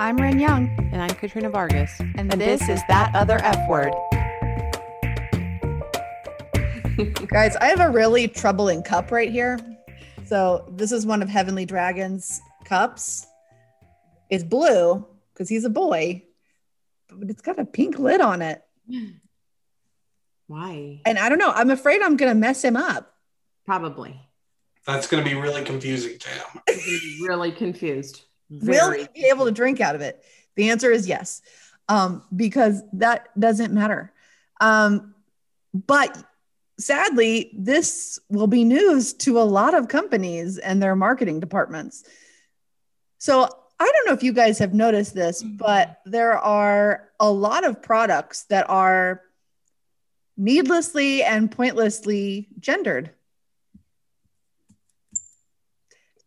I'm Ren Young, And I'm Katrina Vargas. and, And this is That Other F Word. Guys, I have a really troubling cup right here. So this is one of Heavenly Dragon's cups. It's blue because he's a boy, but it's got a pink lid on it. Why? And I don't know. I'm afraid I'm gonna mess him up. Probably. That's going to be really confusing to him. He's gonna be really confused. Will he be able to drink out of it? The answer is yes, um, because that doesn't matter. Um, but sadly, this will be news to a lot of companies and their marketing departments. So I don't know if you guys have noticed this, but there are a lot of products that are needlessly and pointlessly gendered.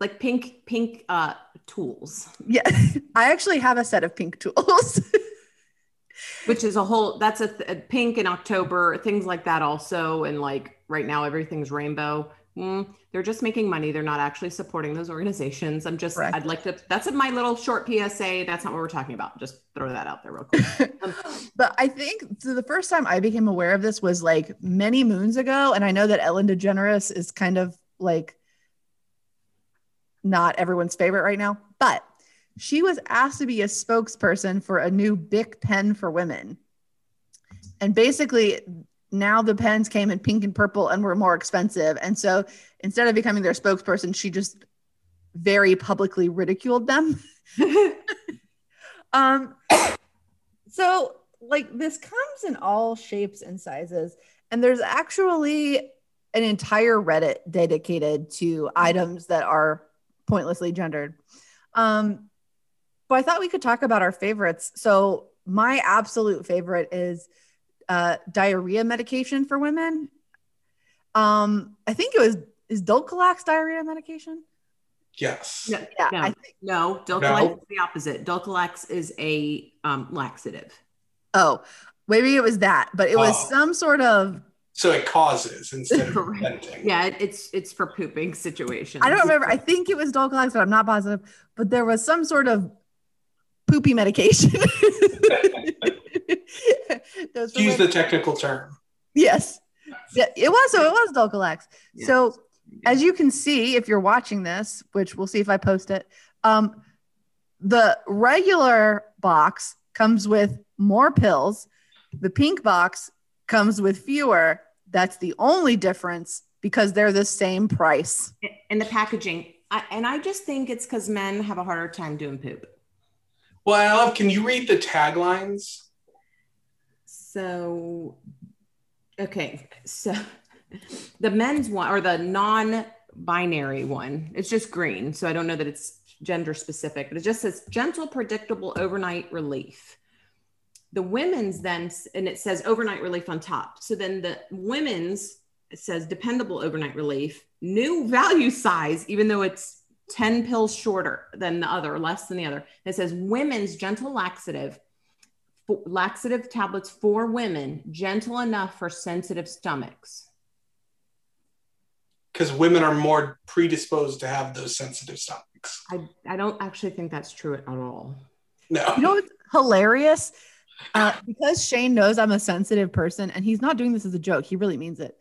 like pink, pink uh tools, Yeah, I actually have a set of pink tools. which is a whole that's a, th- a pink in October, things like that also. And like right now everything's rainbow. Mm, they're just making money. They're not actually supporting those organizations. I'm just, Correct. I'd like to, that's my little short PSA. That's not what we're talking about. Just throw that out there real quick. Um, but I think so the first time I became aware of this was like many moons ago. And I know that Ellen DeGeneres is kind of like not everyone's favorite right now, but she was asked to be a spokesperson for a new Bic pen for women. And basically, now the pens came in pink and purple and were more expensive. And so instead of becoming their spokesperson, she just very publicly ridiculed them. Um, so like this comes in all shapes and sizes, and there's actually an entire Reddit dedicated to items that are pointlessly gendered. Um, but I thought we could talk about our favorites. So my absolute favorite is uh, diarrhea medication for women. Um, I think it was is Dulcolax diarrhea medication. Yes. No, Yeah, no, I think. no, Dulcolax No. is the opposite. Dulcolax is a um, laxative. Oh, maybe it was that, but it was Oh. some sort of So it causes instead of Correct. preventing. Yeah, it's it's for pooping situations. I don't remember. I think it was Dulcolax, but I'm not positive. But there was some sort of poopy medication. That was for Use the technical term. yes, yeah, it was. So it was Dulcolax. Yeah. So as you can see, if you're watching this, which we'll see if I post it, um, the regular box comes with more pills. The pink box comes with fewer. That's the only difference because they're the same price. and the packaging, I, and I just think it's because men have a harder time doing poop. Well, Alec, can you read the taglines? So, okay, so the men's one or the non-binary one, it's just green. So I don't know that it's gender specific, but it just says gentle, predictable overnight relief. The women's then, and it says overnight relief on top. So then the women's it says dependable overnight relief, new value size, even though it's 10 pills shorter than the other, less than the other. It says women's gentle laxative, fo- laxative tablets for women, gentle enough for sensitive stomachs. Because women are more predisposed to have those sensitive stomachs. I, I don't actually think that's true at all. No. You know what's hilarious? Uh, because Shane knows I'm a sensitive person and he's not doing this as a joke, he really means it.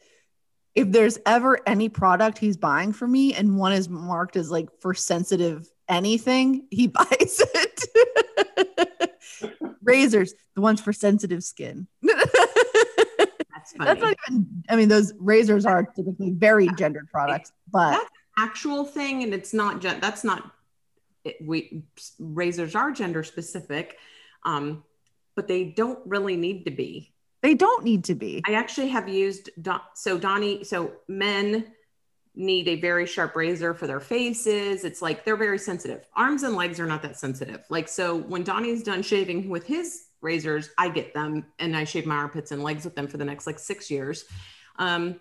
If there's ever any product he's buying for me and one is marked as like for sensitive anything, he buys it. Razors, the ones for sensitive skin. That's funny. That's not even, I mean, those razors are typically very gendered products, but That's actual thing, and it's not gen- that's not it, we razors are gender specific, um, but they don't really need to be. they don't need to be. I actually have used Don- so Donnie. So men need a very sharp razor for their faces. It's like they're very sensitive. Arms and legs are not that sensitive. Like so, when Donnie's done shaving with his razors, I get them and I shave my armpits and legs with them for the next like six years. Um,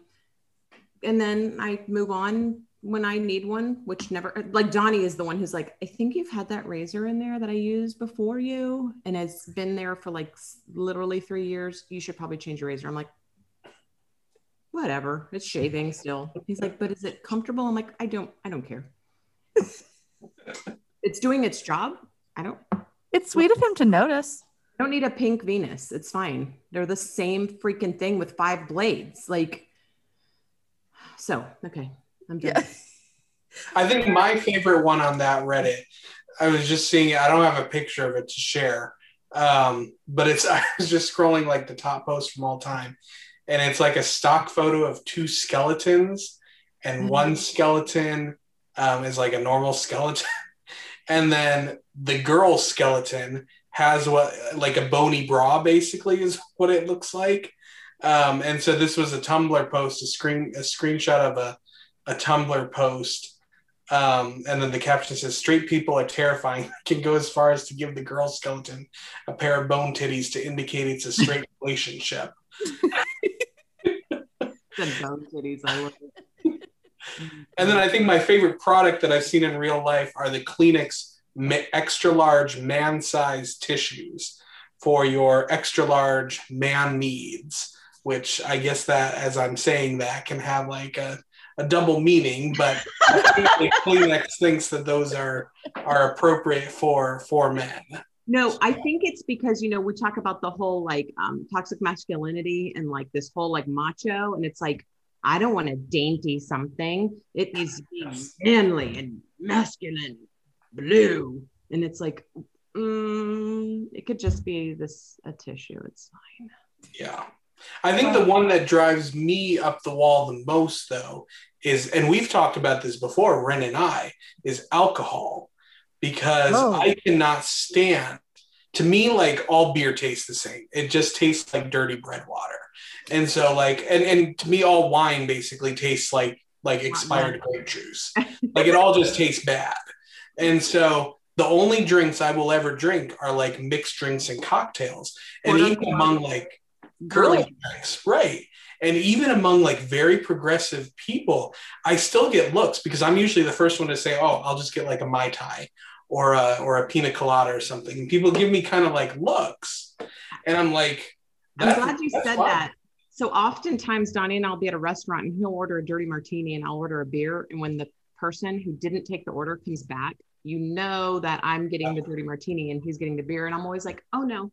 and then I move on when I need one, which never uh, like Donnie is the one who's like, I think you've had that razor in there that I used before you, and it's been there for like literally three years. You should probably change your razor. I'm like, whatever, it's shaving still. He's like, but is it comfortable? I'm like, I don't, I don't care. it's doing its job. I don't, It's sweet of him to notice. I don't need a pink Venus. It's fine. They're the same freaking thing with five blades. Like, so okay, I'm done. Yeah. I think my favorite one on that Reddit, I was just seeing it. I don't have a picture of it to share, um, but it's I was just scrolling like the top post from all time, and it's like a stock photo of two skeletons, and Mhm. one skeleton um, is like a normal skeleton, and then the girl skeleton has what like a bony bra basically is what it looks like. Um, and so this was a Tumblr post, a screen a screenshot of a a Tumblr post. Um, and then the caption says, "Straight people are terrifying. I can go as far as to give the girl skeleton a pair of bone titties to indicate it's a straight relationship." The bone titties, I love it. And then I think my favorite product that I've seen in real life are the Kleenex extra large man sized tissues for your extra large man needs, which I guess that as I'm saying that can have like a, a double meaning, but I think that Kleenex thinks that those are are appropriate for for men. No, I think it's because you know we talk about the whole like um, toxic masculinity and like this whole like macho, and it's like I don't want a dainty something. It needs to be manly and masculine, blue, and it's like mm, it could just be this a tissue. It's fine. Yeah. I think the one that drives me up the wall the most, though, is, and we've talked about this before, Ren and I, is alcohol. Because Oh. I cannot stand, to me, like all beer tastes the same. It just tastes like dirty bread water. And so, like, and, and to me, all wine basically tastes like like expired grape juice. Like it all just tastes bad. And so the only drinks I will ever drink are like mixed drinks and cocktails. And even among like girly drinks, right? And even among like very progressive people, I still get looks because I'm usually the first one to say, "Oh, I'll just get like a mai tai or a or a pina colada or something." And people give me kind of like looks, and I'm like, I'm glad you said fine." that. So oftentimes, Donnie and I'll be at a restaurant and he'll order a dirty martini and I'll order a beer. And when the person who didn't take the order comes back, you know that I'm getting the dirty martini and he's getting the beer. And I'm always like, oh no,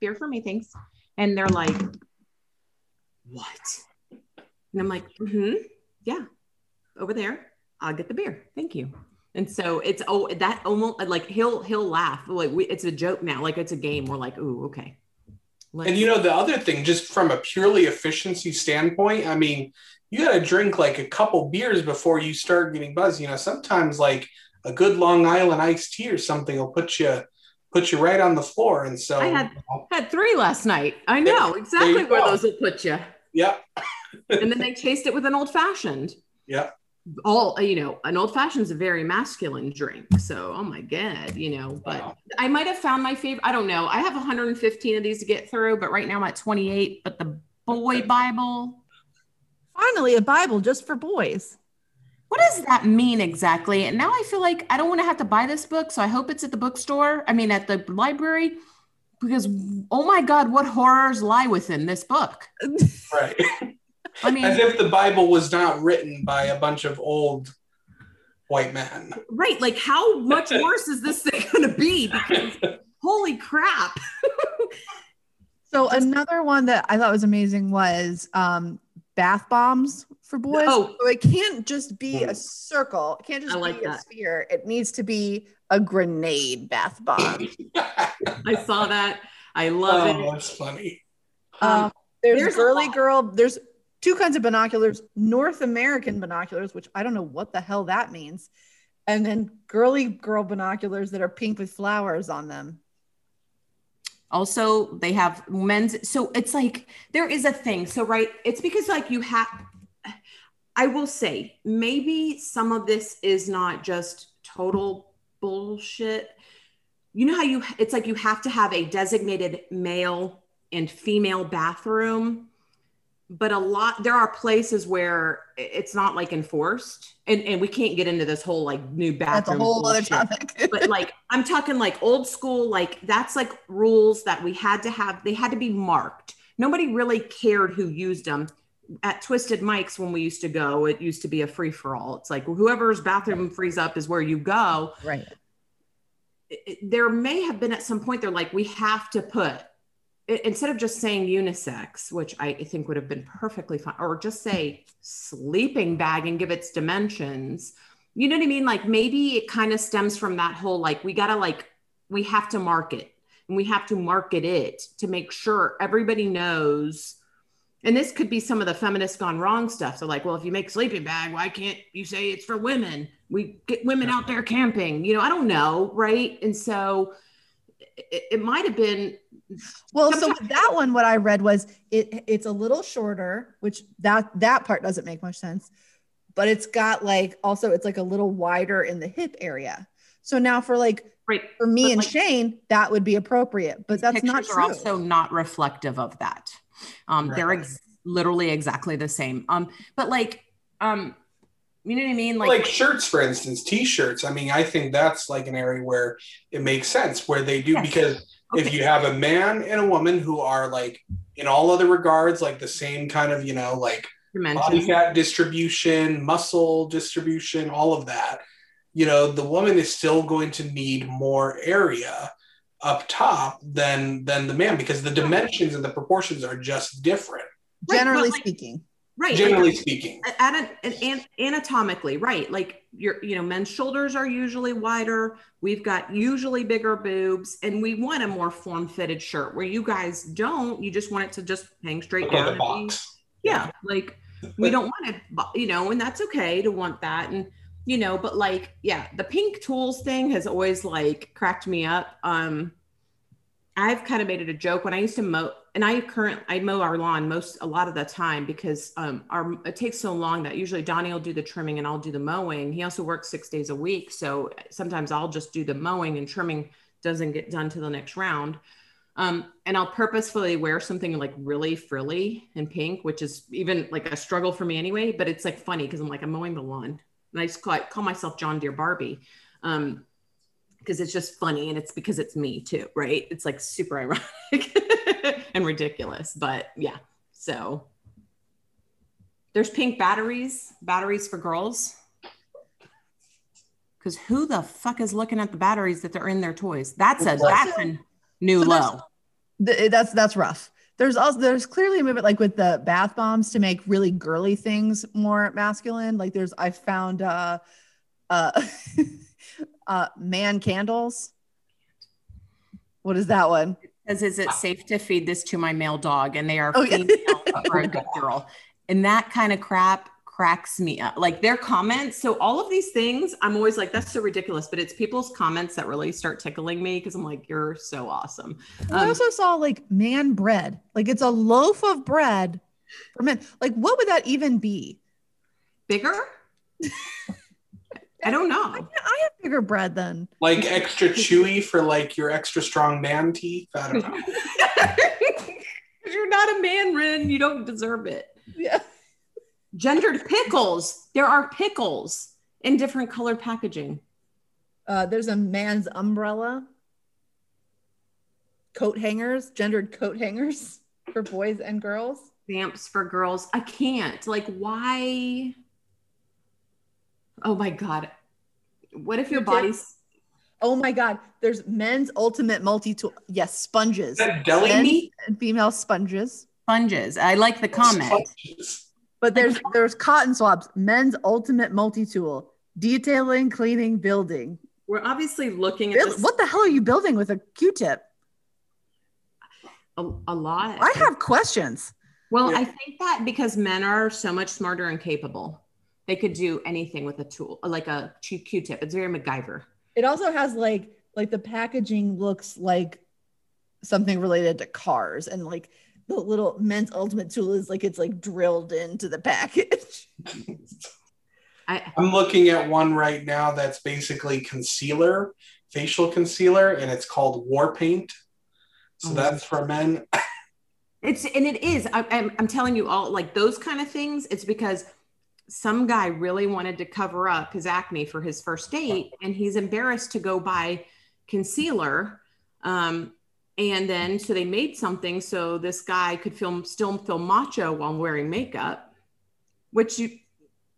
beer for me, thanks. And they're like, what? And I'm like, mm-hmm, yeah, over there. I'll get the beer. Thank you. And so it's oh that almost like he'll he'll laugh like we, it's a joke now like it's a game. We're like, ooh, okay. Let's- And you know, the other thing, just from a purely efficiency standpoint, I mean, you got to drink like a couple beers before you start getting buzzed. You know, sometimes like a good Long Island iced tea or something will put you put you right on the floor. And so, I had- you know, had three last night. I know exactly where go. those will put you. yeah, And then they chased it with an old fashioned. yeah, All you know, an old fashioned is a very masculine drink. So, oh my god, you know. But Wow. I might have found my favorite. I don't know. I have 115 of these to get through, but right now I'm at 28. But the boy Bible. Finally, a Bible just for boys. What does that mean exactly? And now I feel like I don't want to have to buy this book, so I hope it's at the bookstore. I mean, at the library, because oh my God, what horrors lie within this book? right. I mean, As if the Bible was not written by a bunch of old white men. right? Like, how much worse is this thing going to be? Because holy crap! So another one that I thought was amazing was um, bath bombs for boys. Oh. So it can't just be a Mm. circle. It can't just I like be a that. sphere. It needs to be a grenade bath bomb. I saw that. I love oh, it. that's funny. Um, there's, there's girly girl. There's two kinds of binoculars: North American binoculars, which I don't know what the hell that means, and then girly girl binoculars that are pink with flowers on them. Also, they have men's. So it's like there is a thing. So, right, it's because like you have, I will say, maybe some of this is not just total bullshit. You know how you, it's like you have to have a designated male and female bathroom. But a lot, there are places where it's not like enforced. And, and we can't get into this whole like new bathroom That's a whole other topic. but like I'm talking like old school, like that's like rules that we had to have, they had to be marked. Nobody really cared who used them. At Twisted Mike's, when we used to go, it used to be a free for all. It's like whoever's bathroom frees up is where you go. right. there may have been at some point they're like we have to put instead of just saying unisex which i think would have been perfectly fine or just say sleeping bag and give its dimensions you know what i mean like maybe it kind of stems from that whole like we gotta like we have to market and we have to market it to make sure everybody knows and this could be some of the feminists gone wrong stuff. So, like, well, if you make sleeping bag, why can't you say it's for women? We get women out there camping. You know, I don't know, right? And so, it, it might have been Well, so with that one, what I read was it it's a little shorter, which that that part doesn't make much sense, but it's got like also it's like a little wider in the hip area. So now for like right. for me But, and like, Shane, that would be appropriate, but that's not true. are also not reflective of that. Um, They're ex- literally exactly the same. Um, but like, um, you know what I mean? like, shirts for instance t-shirts i mean i think that's like an area where it makes sense where they do Yes. because if you have a man and a woman who are like in all other regards like the same kind of you know like body fat distribution muscle distribution all of that you know the woman is still going to need more area up top than than the man because the dimensions and the proportions are just different generally but, like, speaking. Right. like, generally speaking. at an, an, an- anatomically right like your you know men's shoulders are usually wider we've got usually bigger boobs and we want a more form-fitted shirt. Where you guys don't you just want it to just hang straight Look down and be- yeah like we don't want it you know and that's okay to want that and you know but like yeah the pink tools thing has always like cracked me up. Um i've kind of made it a joke when i used to mow and i current i mow our lawn most a lot of the time because um our it takes so long that usually donnie will do the trimming and i'll do the mowing he also works six days a week so sometimes i'll just do the mowing and trimming doesn't get done to the next round um, and I'll purposefully wear something like really frilly and pink, which is even like a struggle for me anyway. But it's like funny because I'm like I'm mowing the lawn, and I just call, call myself John Deere Barbie, um, because it's just funny and it's because it's me too, right? It's like super ironic and ridiculous, but yeah. So there's pink batteries, batteries for girls. Because who the fuck is looking at the batteries that they're in their toys? That's a that's a new So low. Th- that's that's rough. There's also there's clearly a movement like with the bath bombs to make really girly things more masculine. Like there's I found uh uh uh man candles. What is that one? Says, is it safe to feed this to my male dog? And they are Oh, yeah. female for a good girl. And that kind of crap cracks me up. Like their comments. So all of these things, I'm always like, that's so ridiculous. But it's people's comments that really start tickling me because I'm like, you're so awesome. I Um, also saw like man bread. Like it's a loaf of bread for men. Like what would that even be? Bigger? I don't know. I, I have bigger bread than like extra chewy for like your extra strong man teeth i don't know You're not a man, Ren. You don't deserve it. yeah. Gendered pickles. There are pickles in different colored packaging. Uh, there's a man's umbrella. Coat hangers, gendered coat hangers for boys and girls. stamps for girls. I can't. Like, why? Oh my God. What if your Your body's Oh my God, there's men's ultimate multi tool. Yes, sponges. Deli Men's meat and female sponges. sponges? I like the comment. But there's there's cotton swabs, men's ultimate multi tool, detailing, cleaning, building. We're obviously looking at Really? this What the hell are you building with a Q-tip? a, a lot. I have questions. Well, Yeah. I think that because men are so much smarter and capable, they could do anything with a tool, like a Q- Q-tip. It's very MacGyver. It also has like like the packaging looks like something related to cars and like the little men's ultimate tool is like it's like drilled into the package. I i'm looking at one right now that's basically concealer facial concealer and it's called war paint so Oh. that's for men It's and it is. I, I'm, I'm telling you all like those kind of things. It's because some guy really wanted to cover up his acne for his first date, and he's embarrassed to go buy concealer. Um, and then so they made something so this guy could feel still feel macho while wearing makeup, which you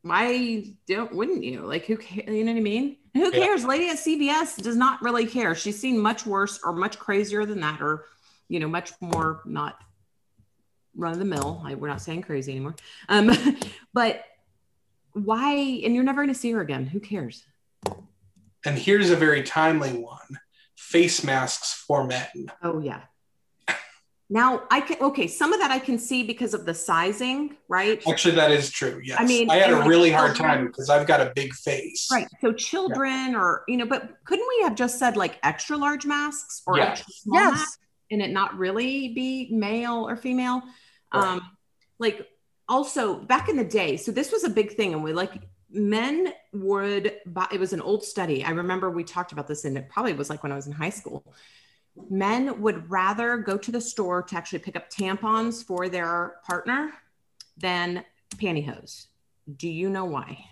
why don't wouldn't you like who you know what I mean? Who Yeah. cares? Lady at CVS does not really care. She's seen much worse or much crazier than that, or you know, much more not run of the mill. I, we're not saying crazy anymore. Um, but why? And you're never going to see her again. Who cares? And here's a very timely one face masks for men. Oh yeah. Now I can okay. Some of that I can see because of the sizing, right? Actually, that is true. Yes. I mean, I had a like really hard time because I've got a big face. Right. So children, or you know, but couldn't we have just said like extra large masks or Yeah. extra small masks? Yes. and it not really be male or female. Right. Um, like also back in the day, so this was a big thing, and we like men would buy it was an old study. I remember we talked about this and it probably was like when I was in high school. Men would rather go to the store to actually pick up tampons for their partner than pantyhose. Do you know why?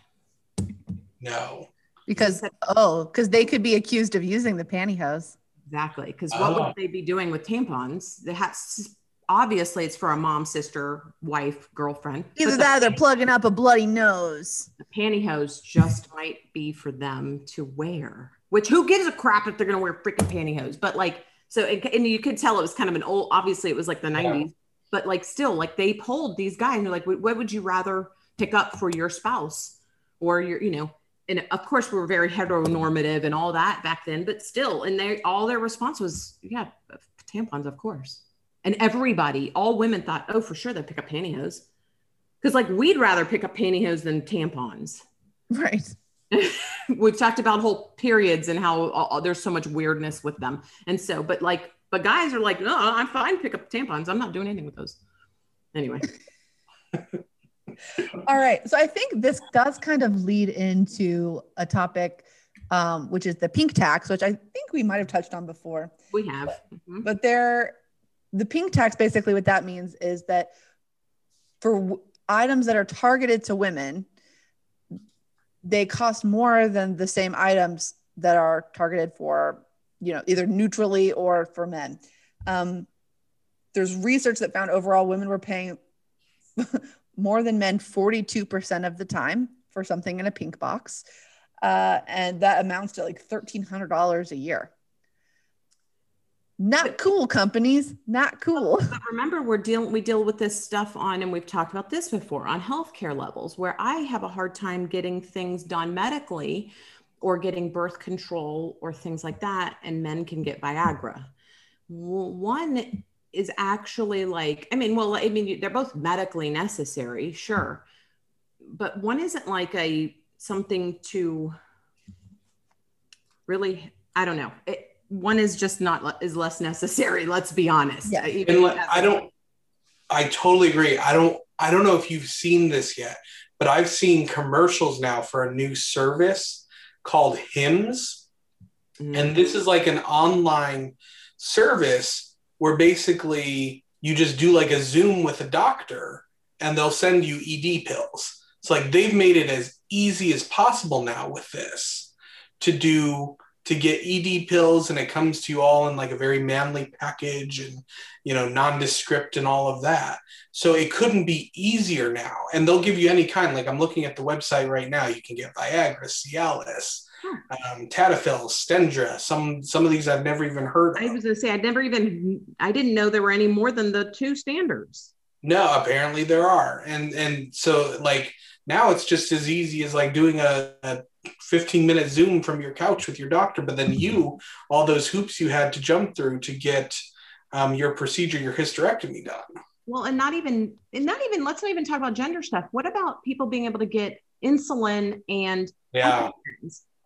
No. Because oh, because they could be accused of using the pantyhose. Exactly. Because what Oh. would they be doing with tampons? They have obviously it's for a mom, sister, wife, girlfriend. Either that or they're plugging up a bloody nose. the pantyhose just might be for them to wear. Which who gives a crap if they're gonna wear freaking pantyhose? But like, so it, and you could tell it was kind of an old. Obviously, it was like the Yeah. '90s, but like still, like they polled these guys and they're like, what what would you rather pick up for your spouse or your, you know? And of course, we were very heteronormative and all that back then, but still, and they all their response was, yeah, tampons, of course. And everybody, all women thought, oh, for sure, they'd pick up pantyhose. Because like we'd rather pick up pantyhose than tampons. Right. We've talked about whole periods and how uh, there's so much weirdness with them. And so, but like, but guys are like, no, I'm fine, pick up tampons. I'm not doing anything with those. Anyway, All right. So I think this does kind of lead into a topic, um, which is the pink tax, which I think we might have touched on before. we have. Mhm. But there, the pink tax basically what that means is that for w- items that are targeted to women, they cost more than the same items that are targeted for, you know, either neutrally or for men. Um, there's research that found overall women were paying more than men 42% of the time for something in a pink box. Uh, and that amounts to like $1,300 a year. Not cool, companies. Not cool. But remember, we're dealing we deal with this stuff on, and we've talked about this before on healthcare levels, where I have a hard time getting things done medically or getting birth control or things like that, and men can get Viagra. One is actually like, I mean, well, I mean, they're both medically necessary, sure, but one isn't like a something to really, I don't know. It, one is just not is less necessary. Let's be honest. Yeah. Even And like, I don't. I totally agree. I don't. I don't know if you've seen this yet, but I've seen commercials now for a new service called Hims, Mm. and this is like an online service where basically you just do like a Zoom with a doctor, and they'll send you ED pills. It's like they've made it as easy as possible now with this to do to get ED pills, and it comes to you all in like a very manly package and you know nondescript and all of that. So it couldn't be easier now, and they'll give you any kind. Like I'm looking at the website right now, you can get Viagra, Cialis, um, Tadafil, Stendra. Some some of these I've never even heard I was gonna say I'd never even I didn't know there were any more than the two standards. No, apparently there are, and and so like now it's just as easy as like doing a, a 15 minute Zoom from your couch with your doctor, but then you all those hoops you had to jump through to get um, your procedure, your hysterectomy done. Well, and not even and not even let's not even talk about gender stuff. What about people being able to get insulin and Yeah,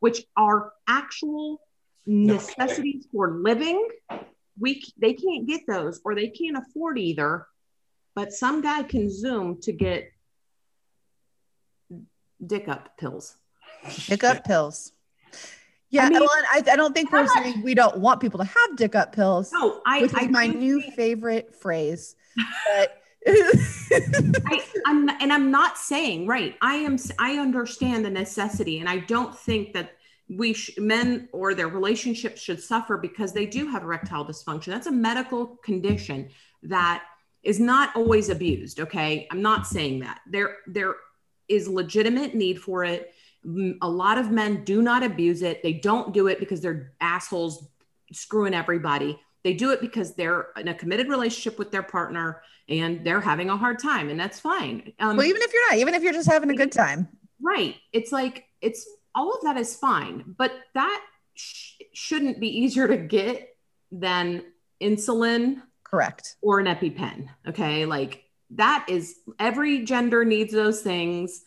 which are actual necessities for living? We they can't get those or they can't afford either. But some guy can zoom to get dick up pills. Dick up pills. Yeah, I mean- well, I, I don't think we're saying we don't want people to have dick up pills, No, I which is I my new think- favorite phrase. But I, I'm and I'm not saying right. I am. I understand the necessity, and I don't think that we sh- men or their relationships should suffer because they do have erectile dysfunction. That's a medical condition that is not always abused. Okay, I'm not saying that there there is legitimate need for it, A lot of men do not abuse it. They don't do it because they're assholes screwing everybody. They do it because they're in a committed relationship with their partner and they're having a hard time, and that's fine. Um, Well, even if you're not, even if you're just having a good time. Right. It's like it's all of that is fine, but that sh- shouldn't be easier to get than insulin Correct. or an EpiPen. Okay. Like that is every gender needs those things.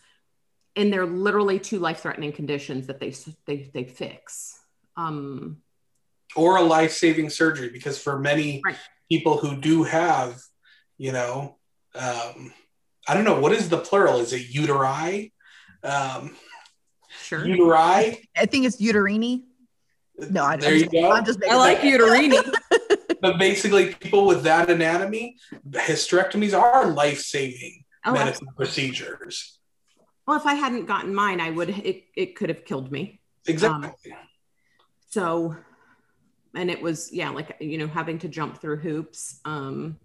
And they're literally two life threatening conditions that they, they, they fix. Um, or a life-saving surgery because for many Right. people who do have you know um, i don't know what is the plural is it uteri um, sure. uteri I think it's uterini. No, I, there I'm you just, go I'm just I like that- uterini. but basically people with that anatomy hysterectomies are life-saving Oh, medical procedures well, if I hadn't gotten mine, I would, it, it could have killed me. exactly. So and it was yeah like you know having to jump through hoops um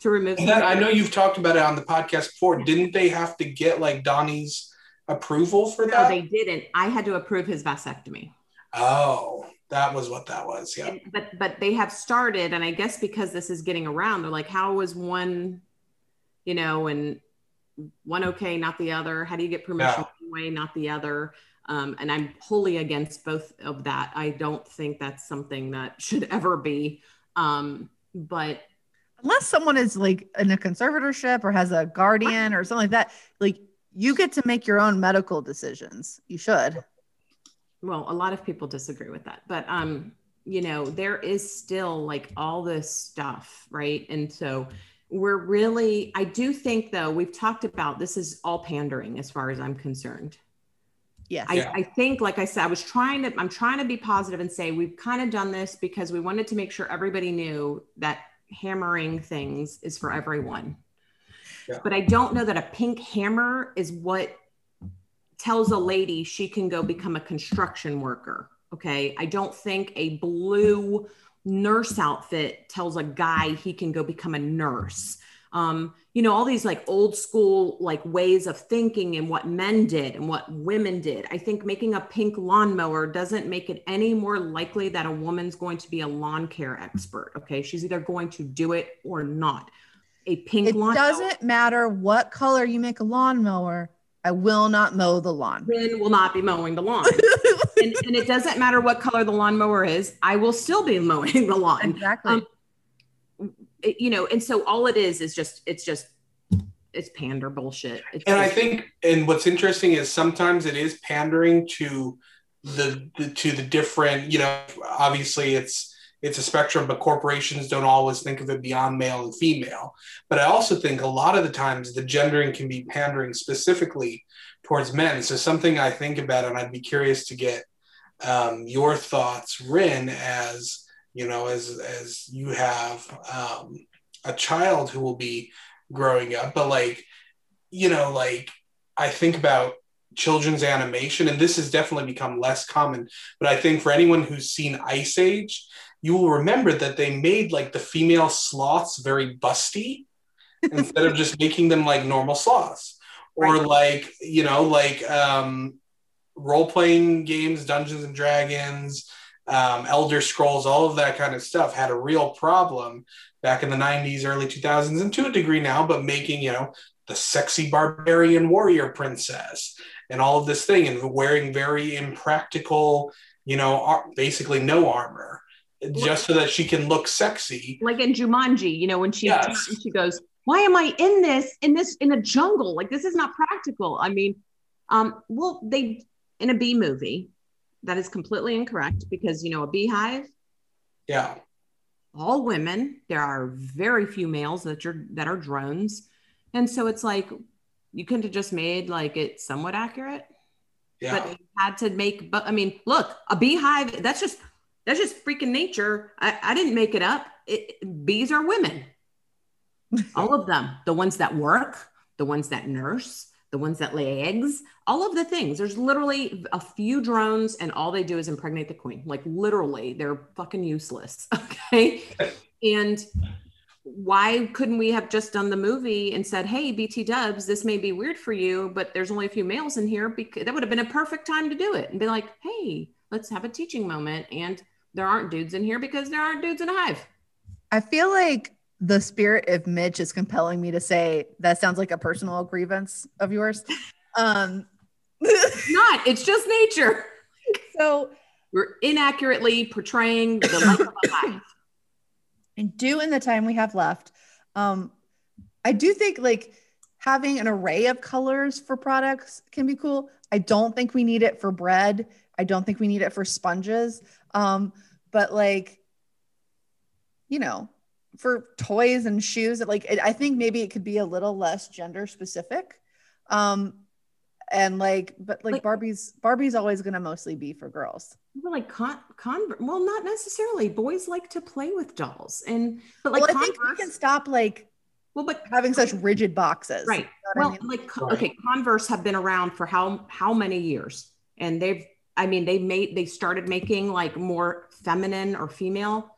to remove that, i know you've talked about it on the podcast before. Didn't they have to get like donnie's approval for that? no they didn't. I had to approve his vasectomy. Oh that was what that was yeah. And- but but they have started and i guess because this is getting around they're like how was one you know and one okay not the other how do you get permission Yeah. one way not the other um, and i'm wholly against both of that i don't think that's something that should ever be um, but unless someone is like in a conservatorship or has a guardian or something like that, like you get to make your own medical decisions. You should. well a lot of people disagree with that but um you know there is still like all this stuff right and so we're really i do think though we've talked about this is all pandering as far as i'm concerned Yes. I, Yeah. I think like i said i was trying to i'm trying to be positive and say we've kind of done this because we wanted to make sure everybody knew that hammering things is for everyone Yeah. but i don't know that a pink hammer is what tells a lady she can go become a construction worker. Okay. I don't think a blue nurse outfit tells a guy he can go become a nurse. Um, you know, all these like old school like ways of thinking and what men did and what women did. I think making a pink lawnmower doesn't make it any more likely that a woman's going to be a lawn care expert. Okay. She's either going to do it or not. A pink it lawnmower. doesn't matter what color you make a lawnmower. I will not mow the lawn. Then will not be mowing the lawn. and, and it doesn't matter what color the lawnmower is, I will still be mowing the lawn. exactly. Um, It- you know, and so all it is is just it's just it's pander bullshit. It's and I think, and what's interesting is sometimes it is pandering to the, the to the different. You know, obviously it's it's a spectrum, but corporations don't always think of it beyond male and female. But I also think a lot of the times the gendering can be pandering specifically towards men. So something I think about, and I'd be curious to get um, your thoughts, Ren, as you know, as as you have um, a child who will be growing up, but like you know, like I think about children's animation, and this has definitely become less common. But I think for anyone who's seen Ice Age, you will remember that they made like the female sloths very busty instead of just making them like normal sloths. Or Right. like, you know, like um role-playing games, Dungeons and Dragons, um, Elder Scrolls, all of that kind of stuff had a real problem back in the 90s, early 2000s, and to a degree now, but making, you know, the sexy barbarian warrior princess and all of this thing and wearing very impractical, you know, ar- basically no armor just so that she can look sexy. like in Jumanji, you know, when she Yes. she goes, "Why am I in this in this in a jungle? Like this is not practical." I mean, um, well, they in a bee movie, that is completely incorrect because you know a beehive Yeah. all women. There are very few males that are that are drones, and so it's like you couldn't have just made like it somewhat accurate, Yeah. but you had to make. But I mean, look, a beehive. That's just that's just freaking nature. I, I didn't make it up. It, bees are women, all of them. The ones that work, the ones that nurse, the ones that lay eggs, all of the things. There's literally a few drones, and all they do is impregnate the queen. Like literally, they're fucking useless. Okay. And why couldn't we have just done the movie and said, "Hey, BT Dubs, this may be weird for you, but there's only a few males in here." Because that would have been a perfect time to do it and be like, "Hey, let's have a teaching moment." And there aren't dudes in here because there aren't dudes in a hive. I feel like the spirit of Mitch is compelling me to say that sounds like a personal grievance of yours. Um, Not. It's just nature. so We're inaccurately portraying the life of a hive. and do in the time we have left. Um, I do think like having an array of colors for products can be cool. I don't think we need it for bread. I don't think we need it for sponges. Um, but like, you know, for toys and shoes, like it, I think maybe it could be a little less gender specific. Um, and like, but like, Like- Barbie's Barbie's always gonna mostly be for girls. Well, like con, con well, not necessarily. Boys like to play with dolls, and but like well, I think we Converse. can stop like well, but having such rigid boxes. right. You know what I Well, mean? like Right. okay, Converse have been around for how how many years, and they've I mean they made they started making like more feminine or female,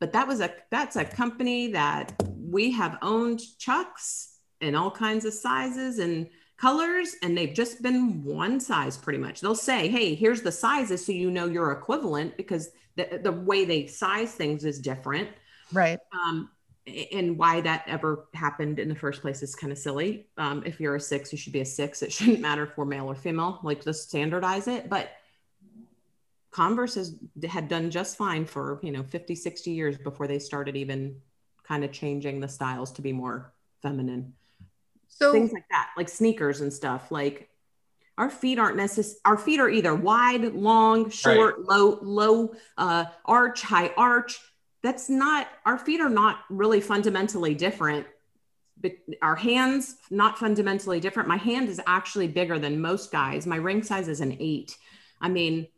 but that was a that's a company that we have owned Chucks in all kinds of sizes and colors and they've just been one size pretty much they'll say hey here's the sizes so you know your equivalent because the, the way they size things is different right. um, and why that ever happened in the first place is kind of silly. Um, if you're a six, you should be a six. It shouldn't matter if we're male or female, like just standardize it. But Converse has had done just fine for, you know, 50, 60 years before they started even kind of changing the styles to be more feminine. So Things like that, like sneakers and stuff. Like our feet aren't necessary. Our feet are either wide, long, short, low, low, uh, arch, high arch. That's not. Our feet are not really fundamentally different. But our hands not fundamentally different. My hand is actually bigger than most guys. My ring size is an eight. I mean,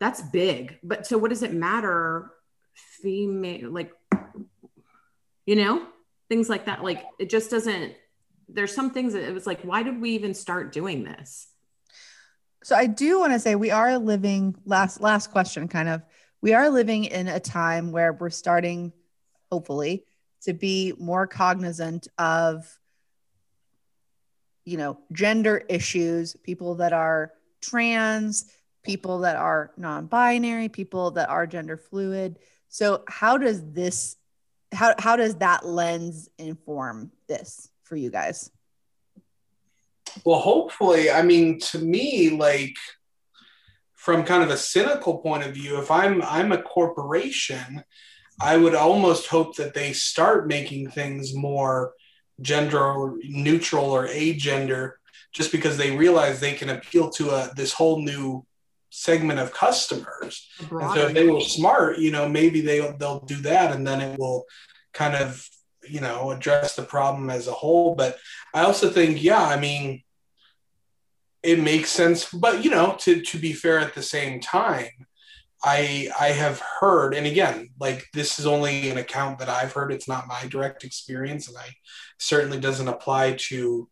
that's big. But so, what does it matter? Female, like, you know, things like that. Like, it just doesn't. There's some things that it was like, why did we even start doing this? so I do want to say we are living last last question kind of we are living in a time where we're starting hopefully to be more cognizant of you know gender issues people that are trans people that are non-binary people that are gender fluid. So how does this how, how does that lens inform this for you guys? Well, hopefully, I mean, to me, like from kind of a cynical point of view, if I'm I'm a corporation, I would almost hope that they start making things more gender neutral or agender, just because they realize they can appeal to a this whole new segment of customers. And so if they were smart, you know, maybe they they'll do that, and then it will kind of you know address the problem as a whole. But I also think, yeah, I mean, it makes sense. But you know, to to be fair, at the same time, I I have heard, and again, like this is only an account that I've heard. It's not my direct experience, and I certainly doesn't apply to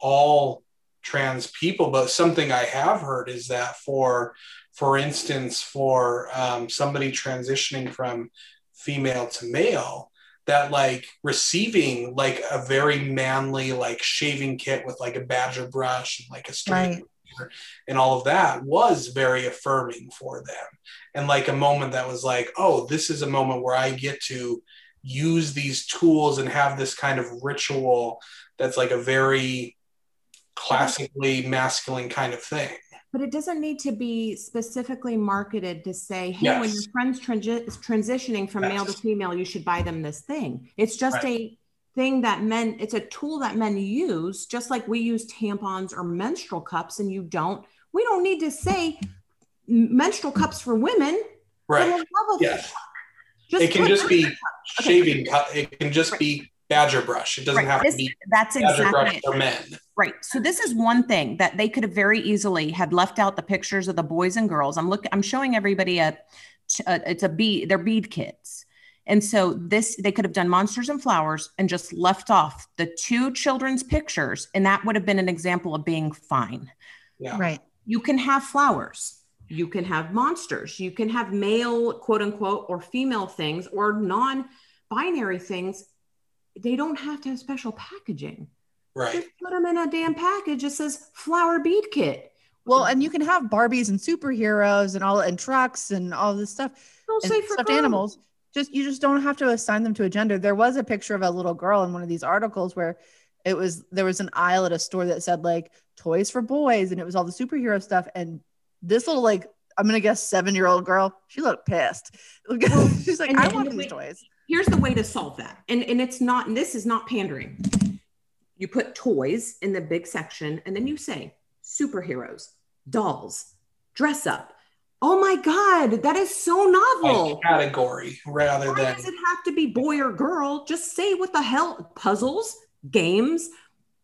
all trans people. But something I have heard is that for for instance, for um, somebody transitioning from female to male, that like receiving like a very manly like shaving kit with like a badger brush and like a straight Right. and all of that was very affirming for them and like a moment that was like oh this is a moment where i get to use these tools and have this kind of ritual that's like a very classically masculine kind of thing But it doesn't need to be specifically marketed to say, hey, when your friend's transi- transitioning from male to female, you should buy them this thing. It's just Right. a thing that men, it's a tool that men use, just like we use tampons or menstrual cups, and you don't. We don't need to say menstrual cups for women. right the love of yes it can just be shaving it can just be badger brush it doesn't Right. have This- to be That's badger exactly brush it. for men Right. So this is one thing that they could have very easily had left out the pictures of the boys and girls. I'm looking. I'm showing everybody a, a it's a bead. They're bead kits. And so this they could have done monsters and flowers and just left off the two children's pictures, and that would have been an example of being fine. yeah right You can have flowers. You can have monsters. You can have male, quote unquote, or female things or non binary things. They don't have to have special packaging. Right. Just put them in a damn package that says flower bead kit. Well, and you can have Barbies and superheroes and all and trucks and all this stuff Don't and say for stuffed girls. animals. Just you just don't have to assign them to a gender. There was a picture of a little girl in one of these articles where it was there was an aisle at a store that said like toys for boys and it was all the superhero stuff and this little like I'm gonna guess seven year old girl she looked pissed. She's like I want these toys. Here's the way to solve that. And and it's not and this is not pandering. You put toys in the big section and then you say superheroes, dolls, dress up. Oh my god, that is so novel. Like category rather Why than does it have to be boy or girl? Just say what the hell puzzles, games.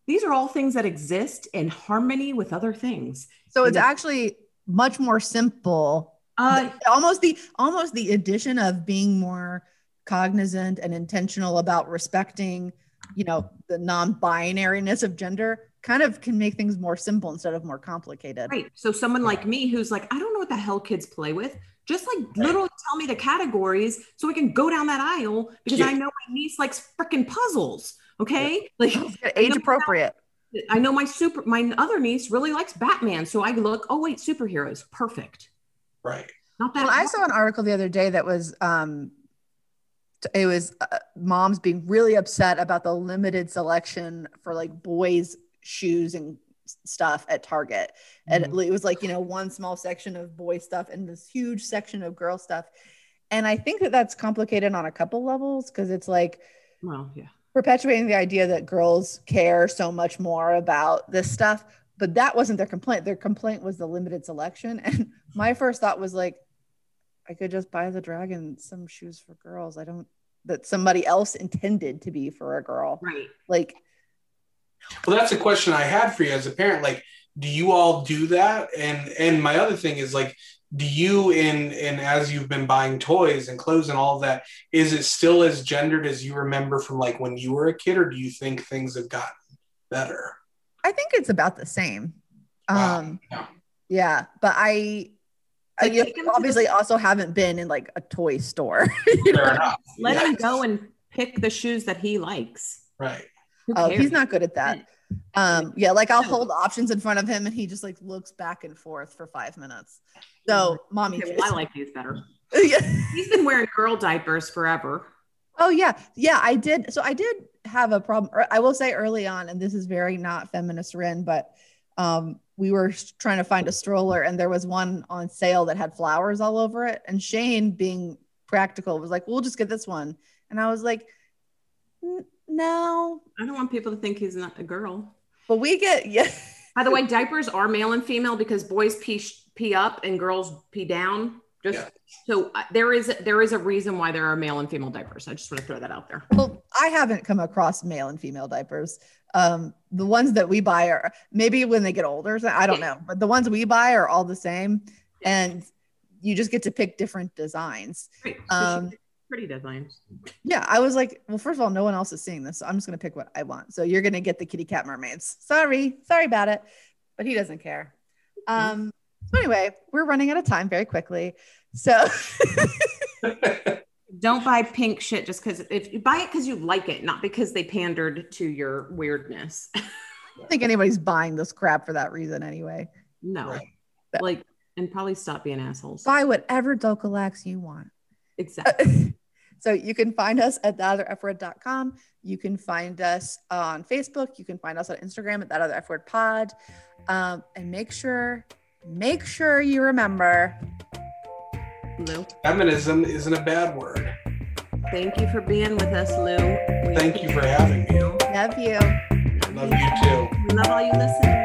These are all things that exist in harmony with other things. So it's Yeah. actually much more simple Uh, almost the almost the addition of being more cognizant and intentional about respecting you know the non-binariness of gender kind of can make things more simple instead of more complicated right. So someone like me who's like, I don't know what the hell kids play with. Just like literally tell me the categories so we can go down that aisle because Yeah. I know my niece likes freaking puzzles. Okay. Like age appropriate I know my super my other niece really likes Batman. So I look, oh wait, superheroes. Perfect. right. Not that well i saw an article the other day that was um t- it was uh, moms being really upset about the limited selection for like boys shoes and stuff at target. And Mm-hmm. it was like you know one small section of boy stuff and this huge section of girl stuff. And i think that that's complicated on a couple levels because it's like well, yeah. perpetuating the idea that girls care so much more about this stuff but that wasn't their complaint. Their complaint was the limited selection. And my first thought was like i could just buy the dragon some shoes for girls. I don't that somebody else intended to be for a girl Right. like Well, that's a question I had for you as a parent. Like, do you all do that? And and my other thing is like, do you in and as you've been buying toys and clothes and all of that, is it still as gendered as you remember from like when you were a kid, or do you think things have gotten better? i think it's about the same Wow. um Yeah. yeah but i I Like, you take 'em to the- obviously also haven't been in like a toy store? Fair. Let Yeah. him go and pick the shoes that he likes. Right. Oh, he's not good at that. Um, yeah, like I'll hold options in front of him and he just like looks back and forth for five minutes. So, mommy. Okay, well, I like these better. yeah. He's been wearing girl diapers forever. Oh yeah, yeah. I did. So I did have a problem. I will say early on, and this is very not feminist Ren, but um, we were trying to find a stroller, and there was one on sale that had flowers all over it. And Shane, being practical, was like, "We'll just get this one." And I was like, "No," I don't want people to think he's not a girl. but we get yeah. By the way, diapers are male and female because boys pee pee up and girls pee down. Just Yeah. so uh, there is there is a reason why there are male and female diapers. I just want to throw that out there. Well, I haven't come across male and female diapers. Um, the ones that we buy are maybe when they get older. I don't know, but the ones we buy are all the same, and you just get to pick different designs. Um, pretty designs. Yeah, I was like, well, first of all, no one else is seeing this, so I'm just gonna pick what I want. So you're gonna get the kitty cat mermaids. Sorry, sorry about it, but he doesn't care. Um, so anyway, we're running out of time very quickly. So Don't buy pink shit just because if you buy it because you like it, not because they pandered to your weirdness. I don't think anybody's buying this crap for that reason anyway. no, Right. like and probably stop being assholes. Buy whatever Dulcolax you want. Exactly. so you can find us at thatotherfword.com. You can find us on Facebook. You can find us on Instagram at that other F word pod. Um, and make sure, make sure you remember. Lou, Feminism isn't a bad word. thank you for being with us, Lou. We Thank you for having me. Love you. Love you too. love all you listeners.